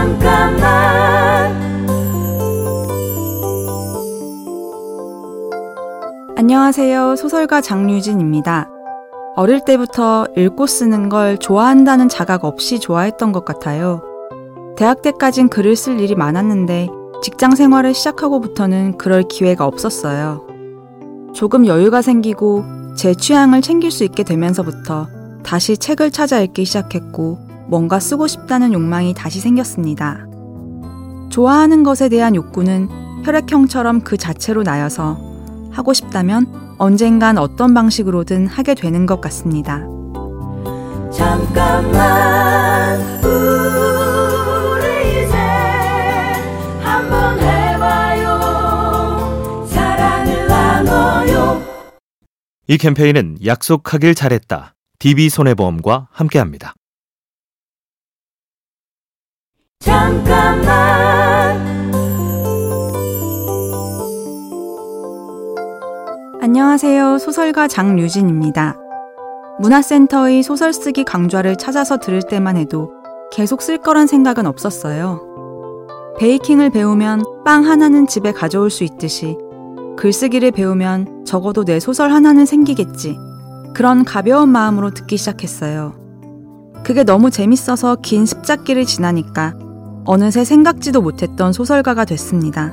잠깐만 안녕하세요. 소설가 장유진입니다. 어릴 때부터 읽고 쓰는 걸 좋아한다는 자각 없이 좋아했던 것 같아요. 대학 때까진 글을 쓸 일이 많았는데 직장 생활을 시작하고부터는 그럴 기회가 없었어요. 조금 여유가 생기고 제 취향을 챙길 수 있게 되면서부터 다시 책을 찾아 읽기 시작했고 뭔가 쓰고 싶다는 욕망이 다시 생겼습니다. 좋아하는 것에 대한 욕구는 혈액형처럼 그 자체로 나여서 하고 싶다면 언젠간 어떤 방식으로든 하게 되는 것 같습니다. 잠깐만 우리 이제 한번 해봐요 사랑을 나눠요 이 캠페인은 약속하길 잘했다. DB손해보험과 함께합니다. 잠깐만 안녕하세요. 소설가 장유진입니다. 문화센터의 소설 쓰기 강좌를 찾아서 들을 때만 해도 계속 쓸 거란 생각은 없었어요. 베이킹을 배우면 빵 하나는 집에 가져올 수 있듯이 글쓰기를 배우면 적어도 내 소설 하나는 생기겠지. 그런 가벼운 마음으로 듣기 시작했어요. 그게 너무 재밌어서 긴 습작기를 지나니까 어느새 생각지도 못했던 소설가가 됐습니다.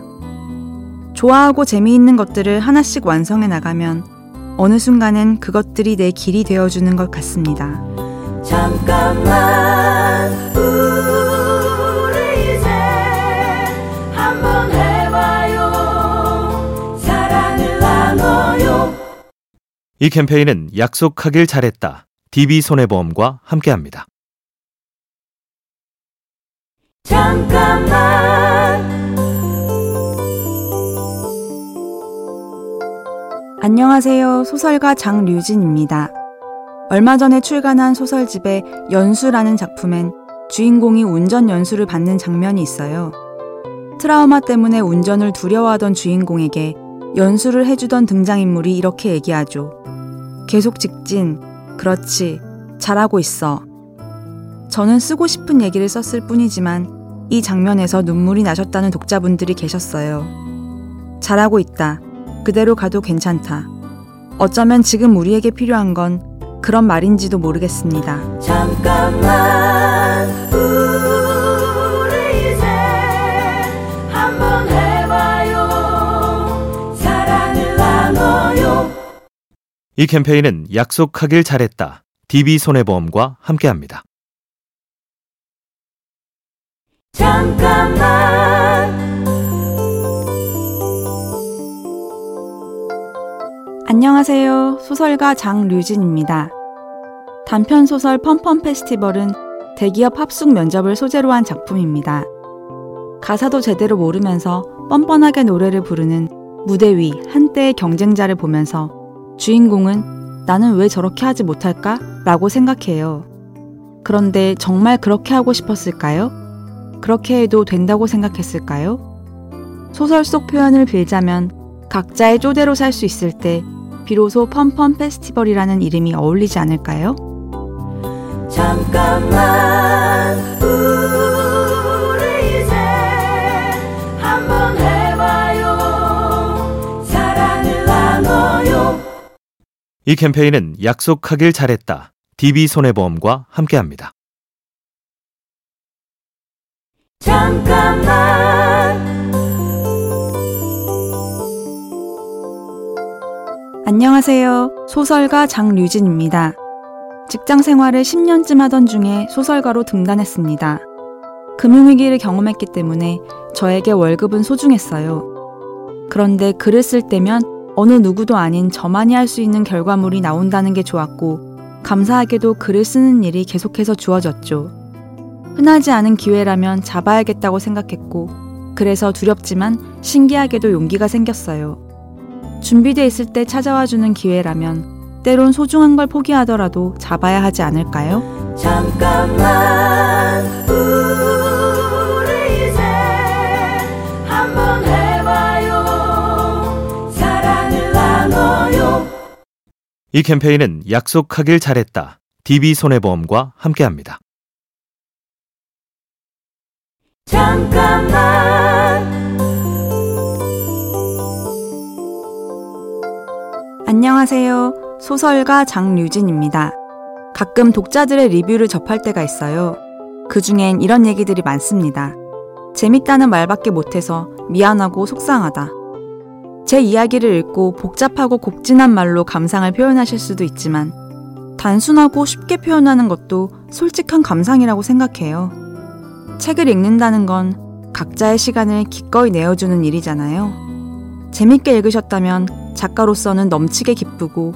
좋아하고 재미있는 것들을 하나씩 완성해 나가면 어느 순간엔 그것들이 내 길이 되어주는 것 같습니다. 잠깐만 우리 이제 한번 해봐요 사랑을 나눠요 이 캠페인은 약속하길 잘했다. DB손해보험과 함께합니다. 잠깐만 안녕하세요. 소설가 장류진입니다. 얼마 전에 출간한 소설집의 연수라는 작품엔 주인공이 운전 연수를 받는 장면이 있어요. 트라우마 때문에 운전을 두려워하던 주인공에게 연수를 해주던 등장인물이 이렇게 얘기하죠. 계속 직진. 그렇지. 잘하고 있어. 저는 쓰고 싶은 얘기를 썼을 뿐이지만 이 장면에서 눈물이 나셨다는 독자분들이 계셨어요. 잘하고 있다. 그대로 가도 괜찮다. 어쩌면 지금 우리에게 필요한 건 그런 말인지도 모르겠습니다. 잠깐만 우리 이제 한번 해봐요 사랑을 나눠요 이 캠페인은 약속하길 잘했다. DB손해보험과 함께합니다. 잠깐만 안녕하세요. 소설가 장류진입니다. 단편소설 펌펌 페스티벌은 대기업 합숙 면접을 소재로 한 작품입니다. 가사도 제대로 모르면서 뻔뻔하게 노래를 부르는 무대 위 한때의 경쟁자를 보면서 주인공은 나는 왜 저렇게 하지 못할까? 라고 생각해요. 그런데 정말 그렇게 하고 싶었을까요? 그렇게 해도 된다고 생각했을까요? 소설 속 표현을 빌자면 각자의 쪼대로 살 수 있을 때 비로소 펌펌 페스티벌이라는 이름이 어울리지 않을까요? 잠깐만 우리 이제 한번 해봐요 사랑을 나눠요 이 캠페인은 약속하길 잘했다. DB손해보험과 함께합니다. 잠깐만 안녕하세요. 소설가 장류진입니다. 직장 생활을 10년쯤 하던 중에 소설가로 등단했습니다. 금융위기를 경험했기 때문에 저에게 월급은 소중했어요. 그런데 글을 쓸 때면 어느 누구도 아닌 저만이 할 수 있는 결과물이 나온다는 게 좋았고, 감사하게도 글을 쓰는 일이 계속해서 주어졌죠. 흔하지 않은 기회라면 잡아야겠다고 생각했고, 그래서 두렵지만 신기하게도 용기가 생겼어요. 준비돼 있을 때 찾아와 주는 기회라면 때론 소중한 걸 포기하더라도 잡아야 하지 않을까요? 잠깐만 우리 이제 한번 해봐요 사랑을 나눠요 이 캠페인은 약속하길 잘했다. DB손해보험과 함께합니다. 잠깐만 안녕하세요. 소설가 장류진입니다. 가끔 독자들의 리뷰를 접할 때가 있어요. 그 중엔 이런 얘기들이 많습니다. 재밌다는 말밖에 못해서 미안하고 속상하다. 제 이야기를 읽고 복잡하고 곡진한 말로 감상을 표현하실 수도 있지만 단순하고 쉽게 표현하는 것도 솔직한 감상이라고 생각해요. 책을 읽는다는 건 각자의 시간을 기꺼이 내어주는 일이잖아요. 재밌게 읽으셨다면 작가로서는 넘치게 기쁘고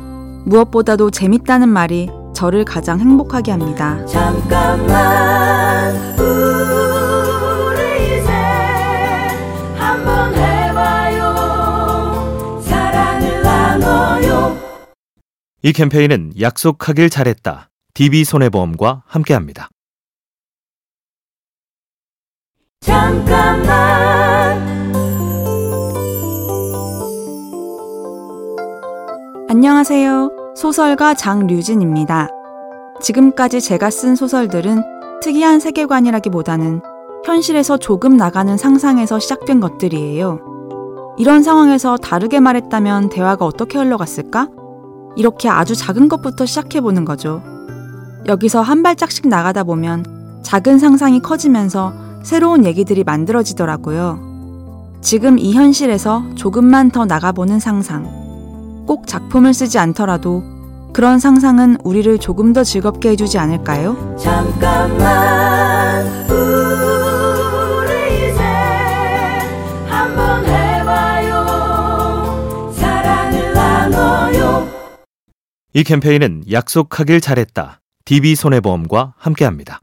무엇보다도 재밌다는 말이 저를 가장 행복하게 합니다. 잠깐만 우리 이제 한번 해봐요 사랑을 나눠요 이 캠페인은 약속하길 잘했다. DB손해보험과 함께합니다. 잠깐만 안녕하세요. 소설가 장류진입니다. 지금까지 제가 쓴 소설들은 특이한 세계관이라기보다는 현실에서 조금 나가는 상상에서 시작된 것들이에요. 이런 상황에서 다르게 말했다면 대화가 어떻게 흘러갔을까? 이렇게 아주 작은 것부터 시작해보는 거죠. 여기서 한 발짝씩 나가다 보면 작은 상상이 커지면서 새로운 얘기들이 만들어지더라고요. 지금 이 현실에서 조금만 더 나가보는 상상. 꼭 작품을 쓰지 않더라도 그런 상상은 우리를 조금 더 즐겁게 해주지 않을까요? 잠깐만 우리 이제 한번 해봐요 사랑을 나눠요 이 캠페인은 약속하길 잘했다. DB손해보험과 함께합니다.